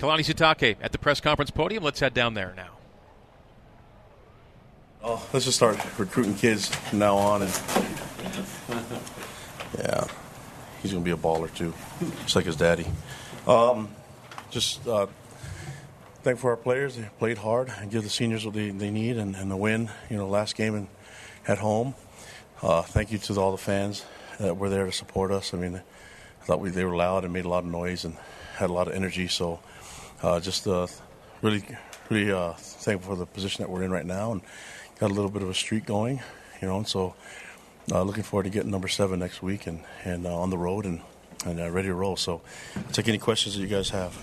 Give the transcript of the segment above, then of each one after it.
Kalani Sitake at the press conference podium. Let's head down there now. Oh, let's just start recruiting kids from now on, and yeah, he's gonna be a baller too, just like his daddy. Um, just uh, for our players. They played hard and give the seniors what they, they need, and, and the win. You know, last game and at home. Uh, thank you to all the fans that were there to support us. I mean, I thought we, they were loud and made a lot of noise and had a lot of energy. So, uh, just uh, really, really uh, thankful for the position that we're in right now, and got a little bit of a streak going, you know. And so, uh, looking forward to getting number seven next week and and uh, on the road and and uh, ready to roll. So, I'll take any questions that you guys have.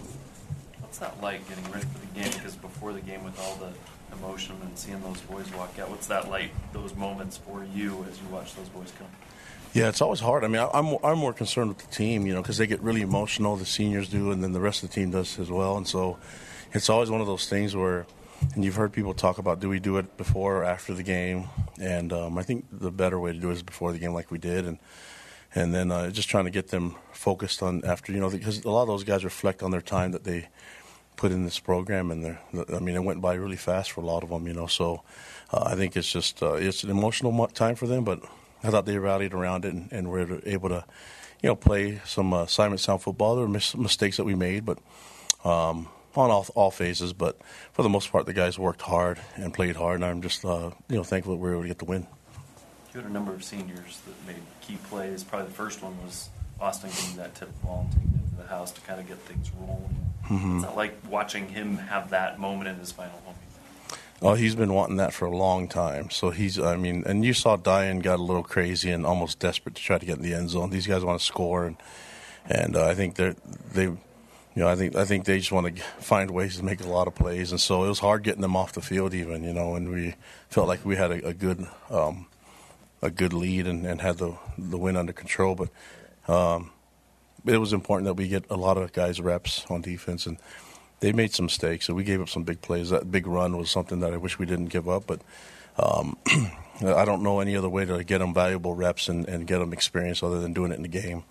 What's that like getting ready for the game? Because before the game, with all the emotion and seeing those boys walk out, what's that like? Those moments for you as you watch those boys come. Yeah, it's always hard. I mean, I'm I'm more concerned with the team, you know, because they get really emotional. The seniors do, and then the rest of the team does as well. And so, it's always one of those things where, and you've heard people talk about, do we do it before or after the game? And um, I think the better way to do it is before the game, like we did, and and then uh, just trying to get them focused on after, you know, because a lot of those guys reflect on their time that they put in this program, and they're, I mean, it went by really fast for a lot of them, you know. So uh, I think it's just uh, it's an emotional time for them, but I thought they rallied around it and, and were able to, you know, play some uh, assignment sound football. There were mis- mistakes that we made, but um, on all, all phases. But for the most part, the guys worked hard and played hard, and I'm just uh, you know thankful that we were able to get the win. You had a number of seniors that made key plays. Probably the first one was Austin getting that tip ball and taking it to the house to kind of get things rolling. Mhm. It's not like watching him have that moment in his final home. Oh, he's been wanting that for a long time. So he's, I mean, and you saw Dayan got a little crazy and almost desperate to try to get in the end zone. These guys want to score, and and uh, I think they're they, you know, I think I think they just want to find ways to make a lot of plays, and so it was hard getting them off the field, even you know, and we felt like we had a, a good um, a good lead and, and had the the win under control, but. Um, it was important that we get a lot of guys reps on defense, and they made some mistakes. So we gave up some big plays. That big run was something that I wish we didn't give up, but um, I don't know any other way to get them valuable reps and, and get them experience other than doing it in the game.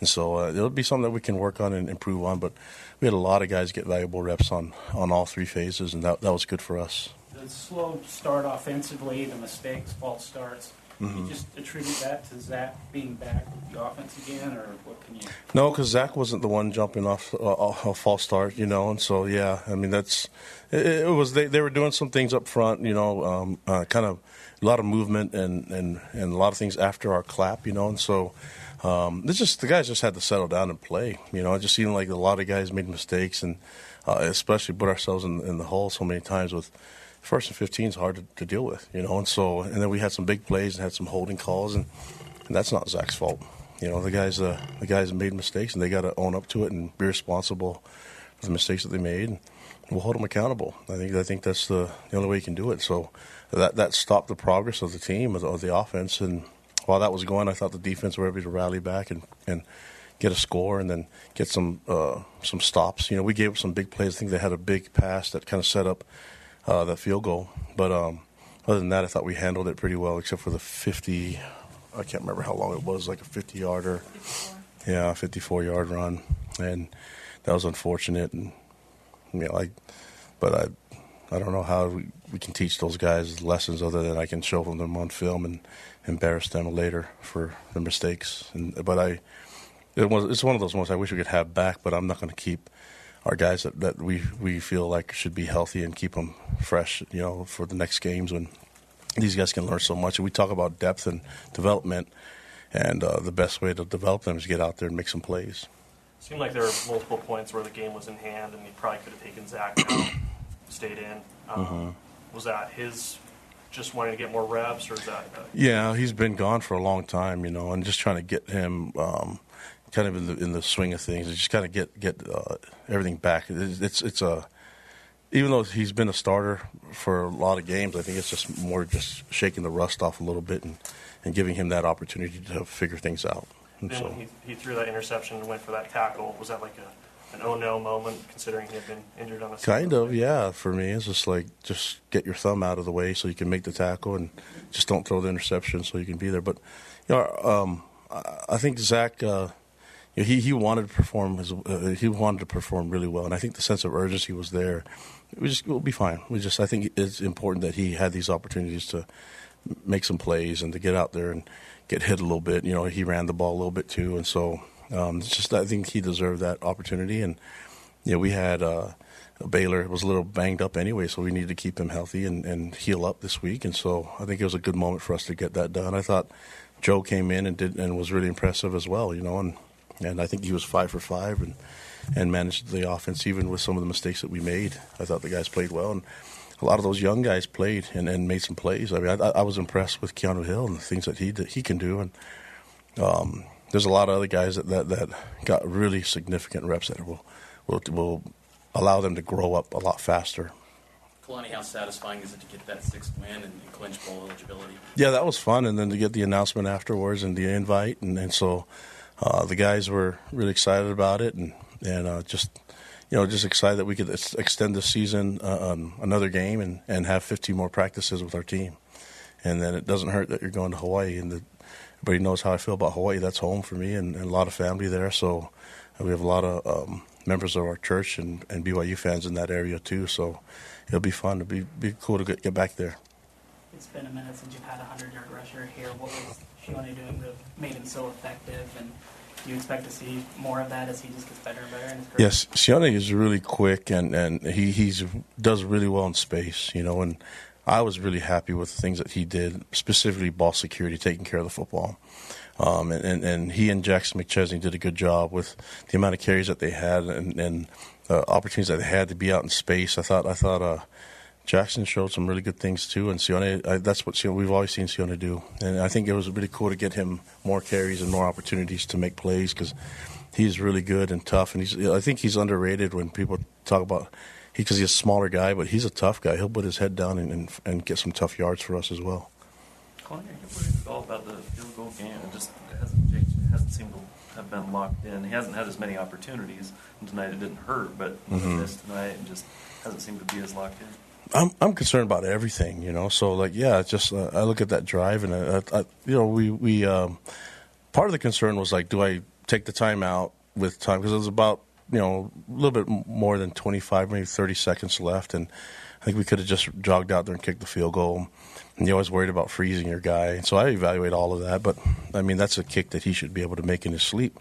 And so uh, it'll be something that we can work on and improve on. But we had a lot of guys get valuable reps on, on all three phases, and that, that was good for us. The slow start offensively, the mistakes, false starts. You just attribute that to Zach being back with the offense again, or what can you? No, because Zach wasn't the one jumping off uh, a false start, you know, and so yeah, I mean that's it, it was they, they were doing some things up front, you know, um, uh, kind of a lot of movement and, and and a lot of things after our clap, you know, and so um, it's just the guys just had to settle down and play, you know. It just seemed like a lot of guys made mistakes and uh, especially put ourselves in, in the hole so many times with first and 15 is hard to, to deal with, you know. And so, and then we had some big plays and had some holding calls, and, and that's not Zach's fault. You know, the guys, uh, the guys made mistakes, and they got to own up to it and be responsible for the mistakes that they made. And we'll hold them accountable. I think I think that's the, the only way you can do it. So that that stopped the progress of the team of the, of the offense. And while that was going, I thought the defense were able to rally back and, and get a score and then get some uh, some stops. You know, we gave up some big plays. I think they had a big pass that kind of set up uh, that field goal. But um, other than that, I thought we handled it pretty well, except for the 50. I can't remember how long it was, like a 50 yarder. Yeah, 54 yard run, and that was unfortunate. And you know, I, but I, I don't know how we, we can teach those guys lessons other than I can show them on film and embarrass them later for the mistakes. And but I, it was it's one of those ones I wish we could have back, but I'm not going to keep our guys that, that we we feel like should be healthy and keep them fresh, you know, for the next games when these guys can learn so much. And we talk about depth and development, and uh, the best way to develop them is get out there and make some plays. Seemed like there were multiple points where the game was in hand, and he probably could have taken Zach out, stayed in. Um, Mhm. Was that his just wanting to get more reps, or is that? Uh, Yeah, he's been gone for a long time, you know, and just trying to get him um, kind of in the in the swing of things, and just kind of get get uh, everything back. It's, it's it's a even though he's been a starter for a lot of games, I think it's just more just shaking the rust off a little bit and, and giving him that opportunity to figure things out. And then so. he, he threw that interception and went for that tackle, was that like a an oh no moment, considering he had been injured on a Kind of, yeah. For me, it's just like just get your thumb out of the way so you can make the tackle, and just don't throw the interception so you can be there. But you know, um, I- I think Zach, uh, you know, he he wanted to perform his, uh, he wanted to perform really well, and I think the sense of urgency was there. We just we'll be fine. We just I think it's important that he had these opportunities to make some plays and to get out there and get hit a little bit. You know, he ran the ball a little bit too, and so um, just I think he deserved that opportunity. And you know, we had uh, Baylor was a little banged up anyway, so we needed to keep him healthy and, and heal up this week. And so I think it was a good moment for us to get that done. I thought Joe came in and did and was really impressive as well. You know, and and I think he was five for five and and managed the offense even with some of the mistakes that we made. I thought the guys played well and a lot of those young guys played and, and made some plays. I mean, I, I was impressed with Keanu Hill and the things that he that he can do, and um, there's a lot of other guys that, that, that got really significant reps that will will will allow them to grow up a lot faster. Kalani, how satisfying is it to get that sixth win and, and clinch bowl eligibility? Yeah, that was fun, and then to get the announcement afterwards and the invite, and, and so uh, the guys were really excited about it, and and uh, just you know, just excited that we could extend the season uh, on another game and, and have 15 more practices with our team. And then it doesn't hurt that you're going to Hawaii, and the, everybody knows how I feel about Hawaii. That's home for me, and, and a lot of family there. So we have a lot of um, members of our church and, and BYU fans in that area too. So it'll be fun. It'll be be cool to get, get back there. It's been a minute since you've had a hundred yard rusher here. What was Sione doing that made him so effective? And do you expect to see more of that as he just gets better and better? Yes, Sione is really quick and and he he's does really well in space. You know, and I was really happy with the things that he did, specifically ball security, taking care of the football. Um, and, and, and he and Jackson McChesney did a good job with the amount of carries that they had and, and uh, opportunities that they had to be out in space. I thought I thought uh, Jackson showed some really good things too, and Sione, I, that's what Sione, we've always seen Sione do. And I think it was really cool to get him more carries and more opportunities to make plays because he's really good and tough. And he's, I think he's underrated when people talk about he because he's a smaller guy, but he's a tough guy. He'll put his head down and, and, and get some tough yards for us as well. Conor, what all about the field goal game? It just hasn't, Jake hasn't seemed to have been locked in. He hasn't had as many opportunities. And tonight it didn't hurt, but mm-hmm. this tonight and just hasn't seemed to be as locked in. I'm I'm concerned about everything, you know. So like, yeah, just uh, I look at that drive and I, I, you know we we um, part of the concern was like, do I take the time out with time because it was about you know a little bit more than 25, maybe 30 seconds left, and I think we could have just jogged out there and kicked the field goal. And you're always worried about freezing your guy, so I evaluate all of that. But I mean, that's a kick that he should be able to make in his sleep.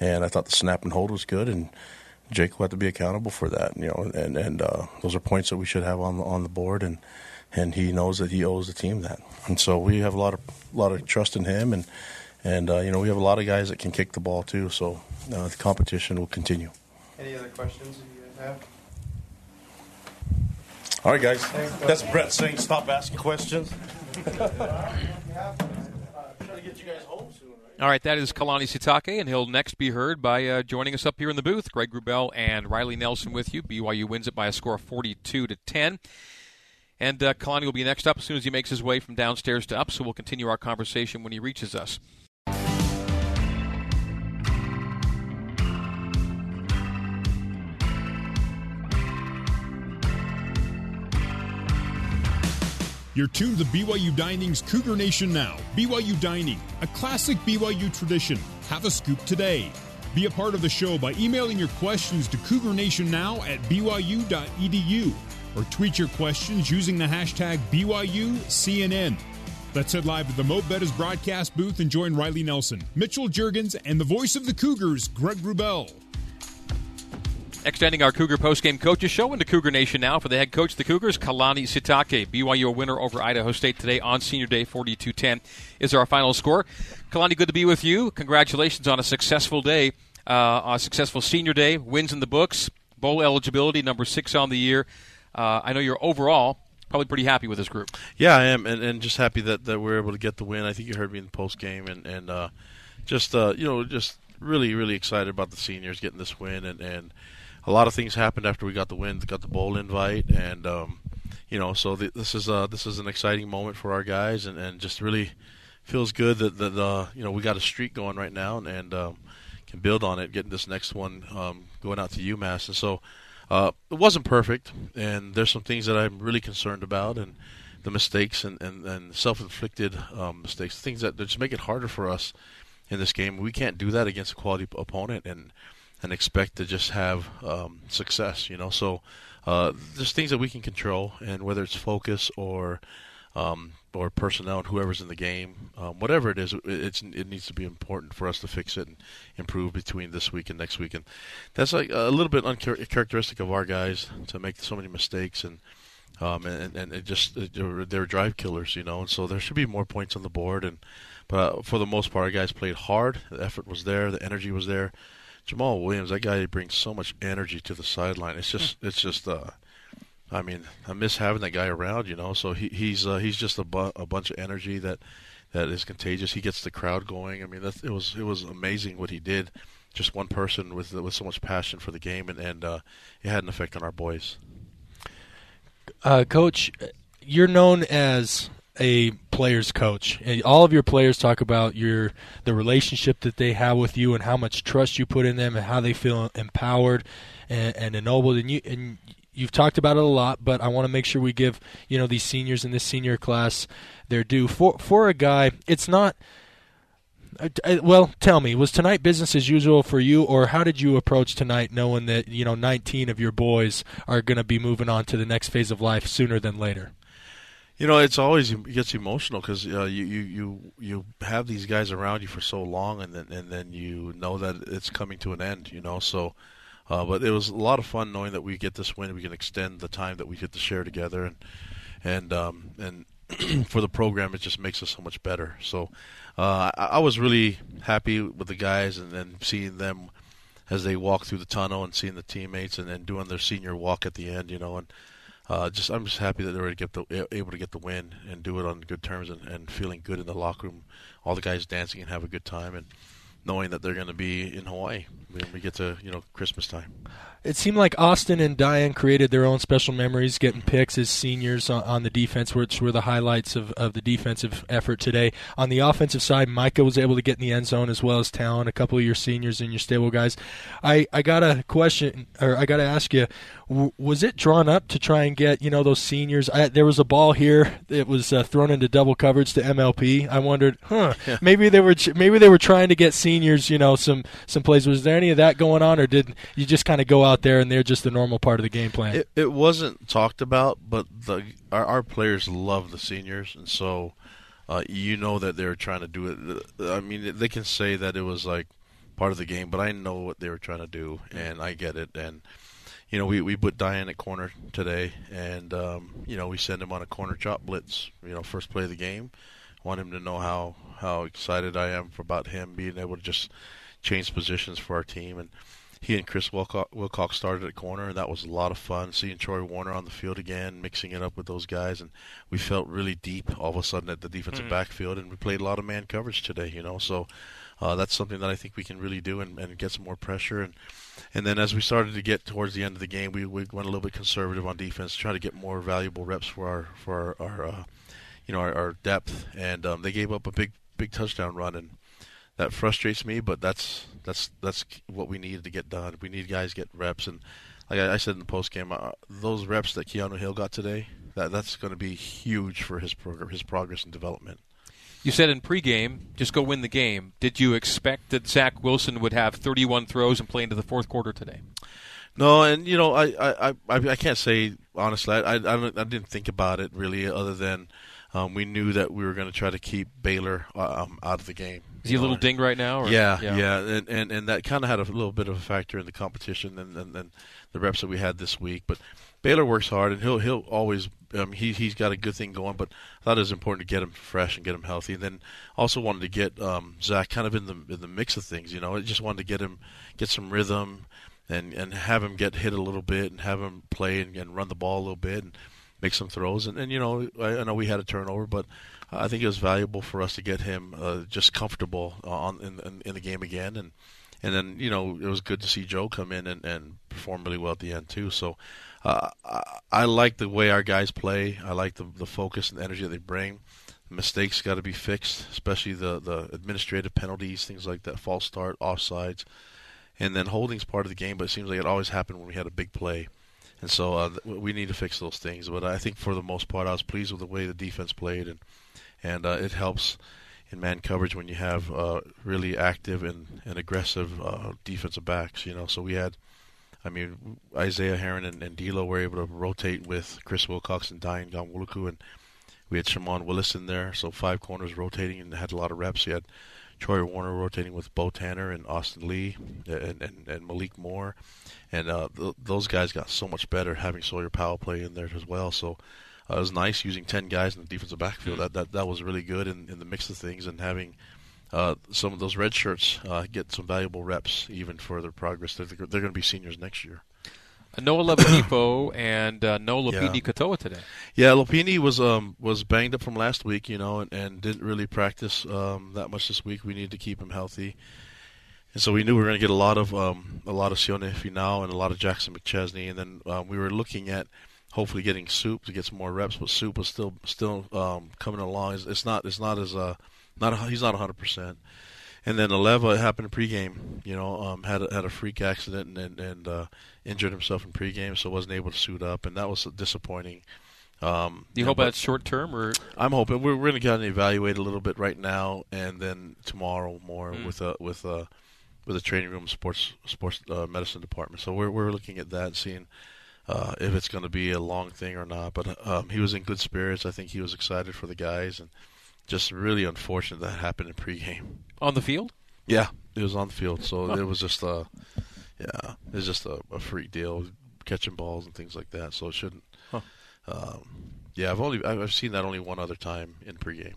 And I thought the snap and hold was good, and Jake will have to be accountable for that, you know, and and uh, those are points that we should have on the, on the board, and and he knows that he owes the team that, and so we have a lot of a lot of trust in him, and and uh, you know we have a lot of guys that can kick the ball too, so uh, the competition will continue. Any other questions you guys have? All right, guys. That's Brett saying stop asking questions. All right, that is Kalani Sitake, and he'll next be heard by uh, joining us up here in the booth. Greg Wrubell and Riley Nelson with you. BYU wins it by a score of 42 to 10. And uh, Kalani will be next up as soon as he makes his way from downstairs to up, so we'll continue our conversation when he reaches us. You're tuned to BYU Dining's Cougar Nation Now. BYU Dining, a classic BYU tradition. Have a scoop today. Be a part of the show by emailing your questions to Cougar Nation Now at BYU.edu or tweet your questions using the hashtag BYUCNN. Let's head live to the Mo' Bettahs broadcast booth and join Riley Nelson, Mitchell Juergens, and the voice of the Cougars, Greg Wrubell. Extending our Cougar postgame coaches show into Cougar Nation now for the head coach of the Cougars, Kalani Sitake. BYU a winner over Idaho State today on Senior Day, 42-10 is our final score. Kalani, good to be with you. Congratulations on a successful day, uh, a successful Senior Day, wins in the books, bowl eligibility, number six on the year. Uh, I know you're overall probably pretty happy with this group. Yeah, I am, and, and just happy that, that we're able to get the win. I think you heard me in the post game, and and uh, just uh, you know just really really excited about the seniors getting this win, and and a lot of things happened after we got the win, got the bowl invite, and um, you know, so the, this is uh, this is an exciting moment for our guys, and, and just really feels good that that uh, you know we got a streak going right now, and, and um, can build on it, getting this next one um, going out to UMass, and so uh, it wasn't perfect, and there's some things that I'm really concerned about, and the mistakes and, and, and self-inflicted um, mistakes, things that, that just make it harder for us in this game. We can't do that against a quality opponent and and expect to just have um, success. You know, so uh, there's things that we can control, and whether it's focus or um, or personnel and whoever's in the game, um, whatever it is, it, it's it needs to be important for us to fix it and improve between this week and next week. And that's like a little bit uncharacteristic of our guys to make so many mistakes and. Um, and, and it just they're, they're drive killers, you know, and so there should be more points on the board. And but uh, for the most part, our guys played hard. The effort was there, the energy was there. Jamaal Williams, that guy brings so much energy to the sideline. It's just, it's just, uh, I mean, I miss having that guy around, you know. So he, he's uh, he's just a, bu- a bunch of energy that that is contagious. He gets the crowd going. I mean, that's, it was it was amazing what he did. Just one person with with so much passion for the game, and and uh, it had an effect on our boys. Uh, Coach, you're known as a player's coach. All of your players talk about your the relationship that they have with you and how much trust you put in them and how they feel empowered and, and ennobled. And you and you've talked about it a lot, but I want to make sure we give you know these seniors in this senior class their due. For for a guy, it's not. Well, tell me, was tonight business as usual for you, or how did you approach tonight, knowing that you know 19 of your boys are going to be moving on to the next phase of life sooner than later? You know, it's always it gets emotional because uh, you, you you you have these guys around you for so long, and then and then you know that it's coming to an end. You know, so. Uh, but it was a lot of fun knowing that we get this win. We can extend the time that we get to share together, and and um, and for the program, it just makes us so much better. So uh, I, I was really happy with the guys, and then seeing them as they walk through the tunnel and seeing the teammates, and then doing their senior walk at the end. You know, and uh, just I'm just happy that they were the, able to get the win and do it on good terms and, and feeling good in the locker room. All the guys dancing and have a good time and knowing that they're going to be in Hawaii when we get to you know Christmas time it seemed like Austin and Dayan created their own special memories, getting picks as seniors on, on, the defense, which were the highlights of, of the defensive effort today. On the offensive side, Micah was able to get in the end zone as well as Talon, a couple of your seniors and your stable guys. I, I got a question, or I got to ask you, w- was it drawn up to try and get you know those seniors? I, there was a ball here that was uh, thrown into double coverage to MLP. I wondered, huh, yeah. maybe they were maybe they were trying to get seniors, you know, some some plays. Was there any of that going on, or did you just kind of go out there and they're just the normal part of the game plan? It, it wasn't talked about, but the our, our players love the seniors, and so uh, you know that they're trying to do it. I mean, they can say that it was like part of the game, but I know what they were trying to do, and I get it. And you know, we we put Dayan at corner today, and um, you know, we send him on a corner chop blitz. You know, first play of the game. Want him to know how how excited I am about him being able to just change positions for our team and he and Chris Wilcox, Wilcox started at corner, and that was a lot of fun. Seeing Troy Warner on the field again, mixing it up with those guys, and we felt really deep all of a sudden at the defensive mm. backfield, and we played a lot of man coverage today. You know, so uh, that's something that I think we can really do and, and get some more pressure. And and then as we started to get towards the end of the game, we, we went a little bit conservative on defense, try to get more valuable reps for our for our, our uh, you know our, our depth. And um, they gave up a big big touchdown run, and that frustrates me, but that's that's that's what we need to get done. We need guys get reps, and like I, said in the post game, uh, those reps that Keanu Hill got today, that that's going to be huge for his program, his progress and development. You said in pregame, just go win the game. Did you expect that Zach Wilson would have 31 throws and play into the fourth quarter today? No, and you know, I I, I, I can't say honestly. I, I I didn't think about it really, other than um, we knew that we were going to try to keep Baylor uh, um, out of the game. Is he a little dinged right now? Or? Yeah, yeah, yeah, and, and and that kind of had a little bit of a factor in the competition and, and, and the reps that we had this week. But Baylor works hard, and he'll he'll always um, he he's got a good thing going. But I thought it was important to get him fresh and get him healthy, and then also wanted to get um, Zach kind of in the in the mix of things. You know, I just wanted to get him get some rhythm and and have him get hit a little bit and have him play and, and run the ball a little bit and make some throws. And, and you know, I, I know we had a turnover, but I think it was valuable for us to get him uh, just comfortable on in, in, in the game again. And and then you know it was good to see Joe come in and, and perform really well at the end too. So uh, I, I like the way our guys play. I like the the focus and the energy that they bring. Mistakes got to be fixed, especially the the administrative penalties, things like that, false start, offsides, and then holding's part of the game. But it seems like it always happened when we had a big play and so uh, we need to fix those things. But I think for the most part, I was pleased with the way the defense played, and and uh, it helps in man coverage when you have uh, really active and, and aggressive uh, defensive backs. You know, so we had, I mean, Isaiah Herron and, and D'Lo were able to rotate with Chris Wilcox and Dayan Ghanwoloku, and we had Shimon Willis in there, so five corners rotating and had a lot of reps. You had Troy Warner rotating with Bo Tanner and Austin Lee and, and, and Malik Moore. And uh, th- those guys got so much better having Sawyer Powell play in there as well. So uh, it was nice using 10 guys in the defensive backfield. That, that, that was really good in, in the mix of things and having uh, some of those red shirts uh, get some valuable reps even for their progress. They're, they're going to be seniors next year. Noah Levanipo and uh, Noah Lopini Yeah. Katoa today. Yeah, Lopini was um was banged up from last week, you know, and, and didn't really practice um that much this week. We need to keep him healthy, and so we knew we were going to get a lot of um a lot of Sione Finau and a lot of Jackson McChesney, and then um, we were looking at hopefully getting Soup to get some more reps, but Soup was still still um coming along. It's, it's not it's not as uh not a, he's not 100 percent. And then Aleva it happened in pregame. You know, um, had a, had a freak accident and and, and uh, injured himself in pregame, so wasn't able to suit up, and that was disappointing. Um, Do you hope but that's short term or? I'm hoping we're, we're going to get evaluate a little bit right now, and then tomorrow more Mm. with a with a with a training room sports sports uh, medicine department. So we're we're looking at that, seeing uh, if it's going to be a long thing or not. But um, he was in good spirits. I think he was excited for the guys, and just really unfortunate that happened in pregame. On the field? Yeah, it was on the field. So it was just a yeah, it was just a, a freak deal, catching balls and things like that. So it shouldn't. Huh. Um, yeah, I've only I've seen that only one other time in pregame.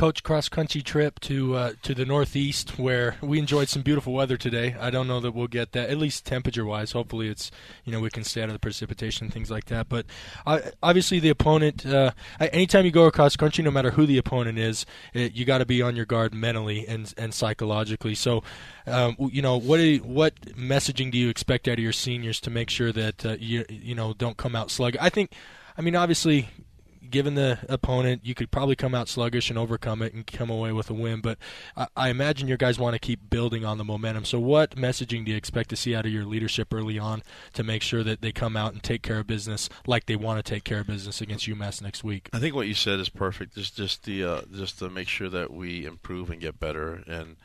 Coach, cross country trip to uh, to the Northeast where we enjoyed some beautiful weather today. I don't know that we'll get that at least temperature wise. Hopefully, it's you know we can stay out of the precipitation and things like that. But uh, obviously, the opponent. Uh, anytime you go across country, no matter who the opponent is, it, you got to be on your guard mentally and and psychologically. So, um, you know what what messaging do you expect out of your seniors to make sure that uh, you you know don't come out slug? I think. I mean, obviously, given the opponent, you could probably come out sluggish and overcome it and come away with a win. But I, I imagine your guys want to keep building on the momentum. So, what messaging do you expect to see out of your leadership early on to make sure that they come out and take care of business like they want to take care of business against UMass next week? I think what you said is perfect. Just just the uh, just to make sure that we improve and get better, and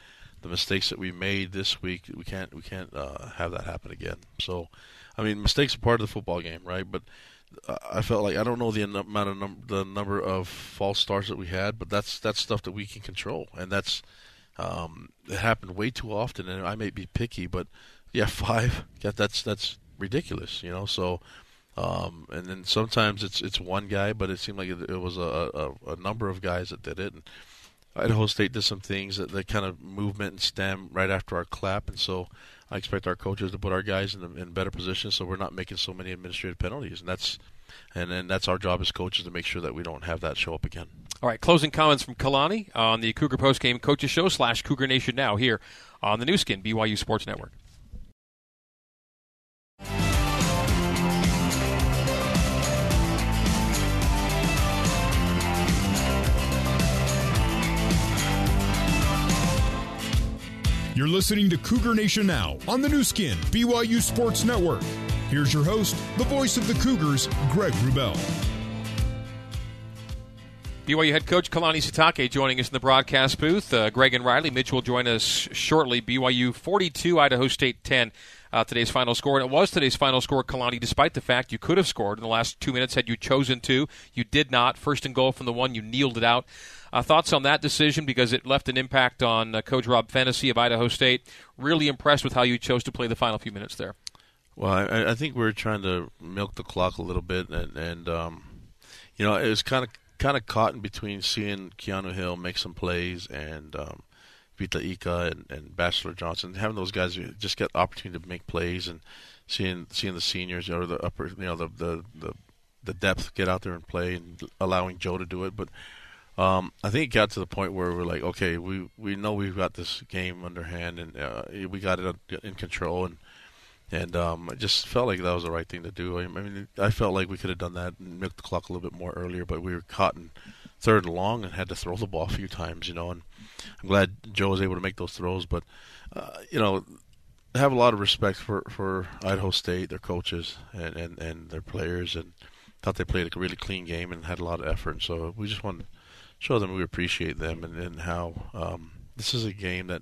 the mistakes that we made this week, we can't we can't uh, have that happen again. So, I mean, mistakes are part of the football game, right? But I felt like I don't know the amount of num- the number of false starts that we had, but that's that's stuff that we can control, and that's um, it happened way too often. And I may be picky, but yeah, five. Yeah, that's that's ridiculous, you know. So. Um, and then sometimes it's it's one guy, but it seemed like it, it was a, a, a number of guys that did it. And Idaho State did some things that, that kind of movement and stem right after our clap, and so I expect our coaches to put our guys in, in better positions so we're not making so many administrative penalties, and that's and then that's our job as coaches to make sure that we don't have that show up again. All right, closing comments from Kalani on the Cougar Post Postgame Coaches Show slash Cougar Nation now here on the Nu Skin, BYU Sports Network. You're listening to Cougar Nation Now on the Nu Skin, BYU Sports Network. Here's your host, the voice of the Cougars, Greg Wrubell. BYU head coach Kalani Sitake joining us in the broadcast booth. Uh, Greg and Riley Mitch will join us shortly. BYU 42, Idaho State 10. Uh, today's final score, and it was today's final score, Kalani. Despite the fact you could have scored in the last two minutes had you chosen to, you did not. First and goal from the one, you kneeled it out. Uh, thoughts on that decision because it left an impact on uh, Coach Rob Phenicie of Idaho State. Really impressed with how you chose to play the final few minutes there. Well, I, I think we are trying to milk the clock a little bit, and, and um, you know, it was kind of kind of caught in between seeing Keanu Hill make some plays and um, Vita Ika and, and Bachelor Johnson, having those guys just get opportunity to make plays, and seeing seeing the seniors or the upper, you know, the the the, the depth get out there and play, and allowing Joe to do it, but. Um, I think it got to the point where we're like, okay, we we know we've got this game underhand, and uh, we got it in control, and and um, I just felt like that was the right thing to do. I mean, I felt like we could have done that and milked the clock a little bit more earlier, but we were caught in third and long and had to throw the ball a few times, you know. And I'm glad Joe was able to make those throws, but uh, you know, I have a lot of respect for for Idaho State, their coaches, and and, and their players, and thought they played a really clean game and had a lot of effort. So we just want to show them we appreciate them and, and how um, this is a game that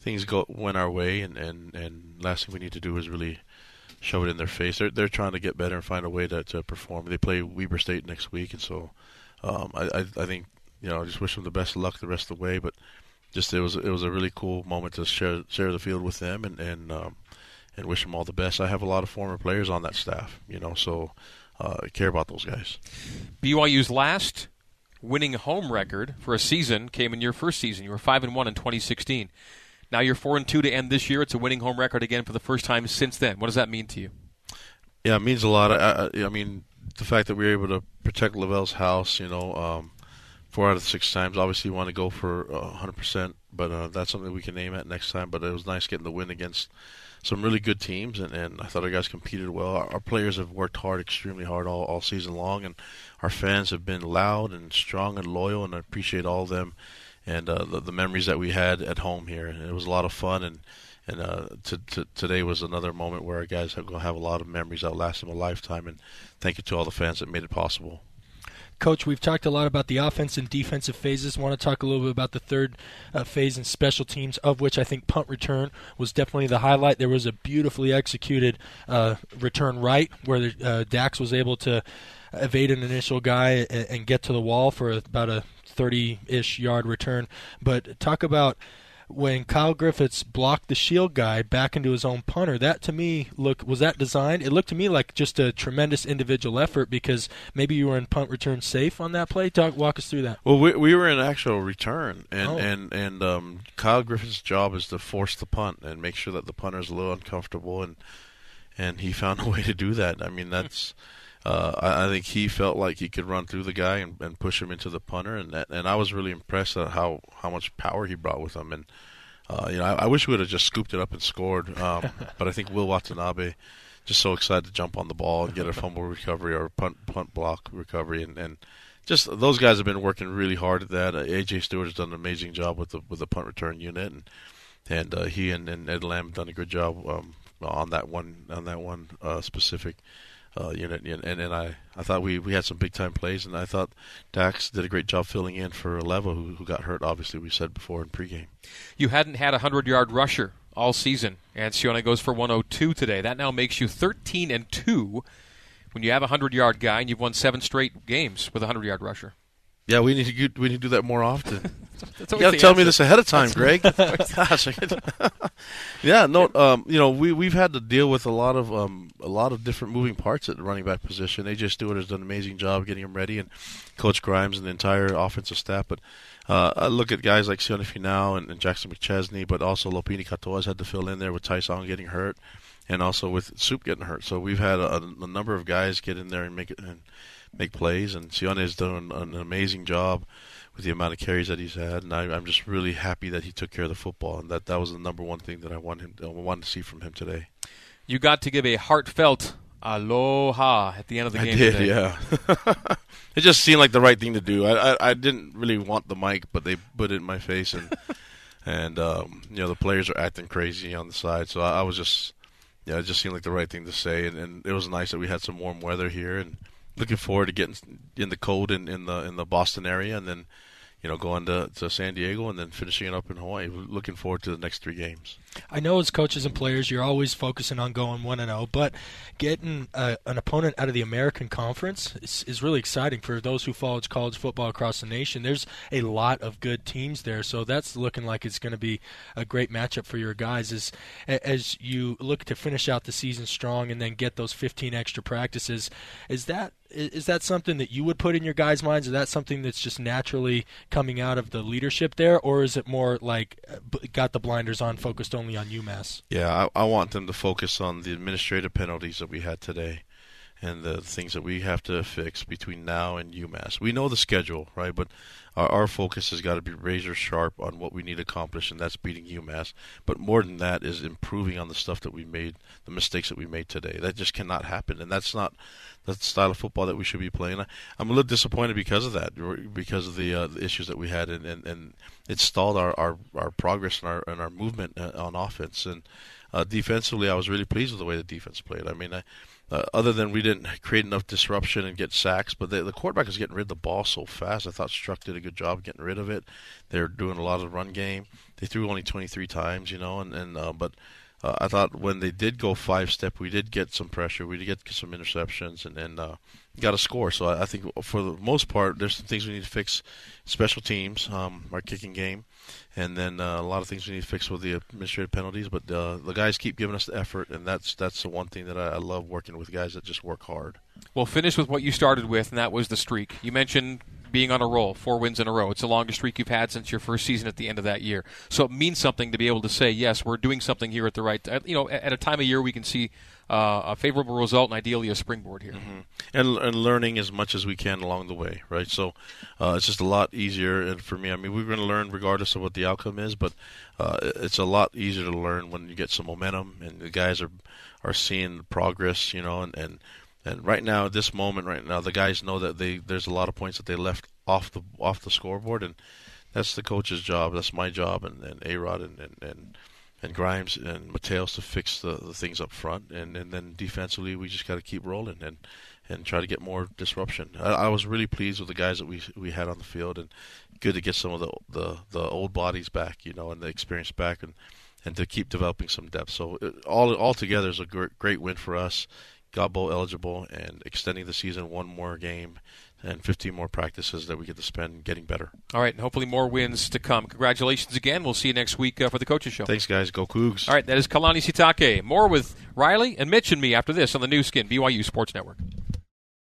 things go went our way, and, and, and last thing we need to do is really show it in their face. They're they're trying to get better and find a way to, to perform. They play Weber State next week, and so um, I, I I think you know I just wish them the best of luck the rest of the way. But just it was it was a really cool moment to share share the field with them and and um, and wish them all the best. I have a lot of former players on that staff, you know, so uh, care about those guys. BYU's last winning home record for a season came in your first season. You were five and one in 2016. Now you're four and two to end this year. It's a winning home record again for the first time since then. What does that mean to you? Yeah, it means a lot. I, I, mean, the fact that we were able to protect LaVell's house, you know, um, four out of six times. Obviously, you want to go for uh, 100%, but uh, that's something we can aim at next time. But it was nice getting the win against some really good teams, and, and I thought our guys competed well. Our, our players have worked hard, extremely hard all, all season long, and our fans have been loud and strong and loyal, and I appreciate all of them and uh, the, the memories that we had at home here. And it was a lot of fun, and and uh, today was another moment where our guys are going to have a lot of memories that will last them a lifetime. And thank you to all the fans that made it possible. Coach, we've talked a lot about the offense and defensive phases. Want to talk a little bit about the third uh, phase and special teams, of which I think punt return was definitely the highlight. There was a beautifully executed uh, return right where uh, Dax was able to evade an initial guy and, and get to the wall for about a 30-ish yard return. But talk about when Kyle Griffiths blocked the shield guy back into his own punter, that to me look was that designed? It looked to me like just a tremendous individual effort because maybe you were in punt return safe on that play. Talk, walk us through that. Well, we, we were in actual return, and Oh. and and um, Kyle Griffith's job is to force the punt and make sure that the punter is a little uncomfortable, and and he found a way to do that. I mean, that's. Uh, I, I think he felt like he could run through the guy and, and push him into the punter, and that, and I was really impressed at how, how much power he brought with him. And uh, you know, I, I wish we would have just scooped it up and scored, um, but I think Will Watanabe just so excited to jump on the ball and get a fumble recovery or punt punt block recovery, and, and just those guys have been working really hard at that. Uh, AJ Stewart has done an amazing job with the with the punt return unit, and and uh, he and, and Ed Lamb have done a good job um, on that one on that one uh, specific uh, unit. And, and I, I thought we, we had some big time plays, and I thought Dax did a great job filling in for Levo, who, who got hurt. Obviously, we said before in pregame. You hadn't had a 100 yard rusher all season, and Sione goes for 102 today. That now makes you 13 and 2 when you have a 100 yard guy and you've won seven straight games with a 100 yard rusher. Yeah, we need to we need to do that more often. That's you got to tell me this ahead of time, Greg. Gosh, yeah, no, um, you know, we we've had to deal with a lot of um, a lot of different moving parts at the running back position. AJ Stewart has done an amazing job getting him ready, and Coach Grimes and the entire offensive staff. But uh, I look at guys like Sione Finau and, and Jackson McChesney, but also Lopini Katoa's had to fill in there with Tyson getting hurt, and also with Soup getting hurt. So we've had a, a number of guys get in there and make it and make plays, and Sione has done an, an amazing job with the amount of carries that he's had, and I, I'm just really happy that he took care of the football, and that that was the number one thing that I want him I wanted to see from him today. You got to give a heartfelt aloha at the end of the game. I did, today. yeah. it just seemed like the right thing to do. I, I I didn't really want the mic, but they put it in my face, and and um, you know the players are acting crazy on the side, so I, I was just yeah, it just seemed like the right thing to say, and, and it was nice that we had some warm weather here, and looking forward to getting in the cold in, in the in the Boston area, and then you know going to to San Diego, and then finishing it up in Hawaii. Looking forward to the next three games. I know as coaches and players, you're always focusing on going one and zero, but getting uh, an opponent out of the American Conference is, is really exciting for those who follow college football across the nation. There's a lot of good teams there, so that's looking like it's going to be a great matchup for your guys. As as you look to finish out the season strong and then get those 15 extra practices, is that is that something that you would put in your guys' minds? Is that something that's just naturally coming out of the leadership there, or is it more like uh, got the blinders on, focused only on UMass? Yeah, I, I want them to focus on the administrative penalties that we had today and the things that we have to fix between now and UMass. We know the schedule, right? But our, our focus has got to be razor sharp on what we need to accomplish, and that's beating UMass. But more than that is improving on the stuff that we made, the mistakes that we made today. That just cannot happen, and that's not that's the style of football that we should be playing. I, I'm a little disappointed because of that, because of the, uh, the issues that we had, and, and, and it stalled our, our, our progress and our and our movement uh, on offense. And uh, defensively, I was really pleased with the way the defense played. I mean, I, uh, other than we didn't create enough disruption and get sacks, but the, the quarterback is getting rid of the ball so fast. I thought Struck did a good job getting rid of it. They're doing a lot of run game. They threw only 23 times, you know, and and uh, but uh, I thought when they did go five step, we did get some pressure. We did get some interceptions, and then uh, got a score. So I, I, think for the most part, there's some things we need to fix. Special teams, um, our kicking game, and then uh, a lot of things we need to fix with the administrative penalties. But uh, the guys keep giving us the effort, and that's that's the one thing that I, I love working with guys that just work hard. Well, finish with what you started with, and that was the streak. You mentioned being on a roll, four wins in a row. It's the longest streak you've had since your first season at the end of that year. So it means something to be able to say, yes, we're doing something here at the right, you know, at a time of year we can see uh, a favorable result and ideally a springboard here. Mm-hmm. And, and learning as much as we can along the way, right? So uh, it's just a lot easier. And for me, I mean, we're going to learn regardless of what the outcome is, but uh, it's a lot easier to learn when you get some momentum and the guys are are seeing progress, you know, and, and and right now, at this moment right now, the guys know that they there's a lot of points that they left off the off the scoreboard, and that's the coach's job. That's my job, and and A Rod and, and and and Grimes and Mateos to fix the, the things up front, and and then defensively we just got to keep rolling and and try to get more disruption. I, I, was really pleased with the guys that we we had on the field, and good to get some of the the the old bodies back, you know, and the experience back, and and to keep developing some depth. So it, all all together is a great, great win for us got bowl eligible and extending the season one more game and 15 more practices that we get to spend getting better. All right, and hopefully more wins to come. Congratulations again. We'll see you next week uh, for the Coaches Show. Thanks, guys. Go Cougs. All right, that is Kalani Sitake. More with Riley and Mitch and me after this on the Nu Skin, BYU Sports Network.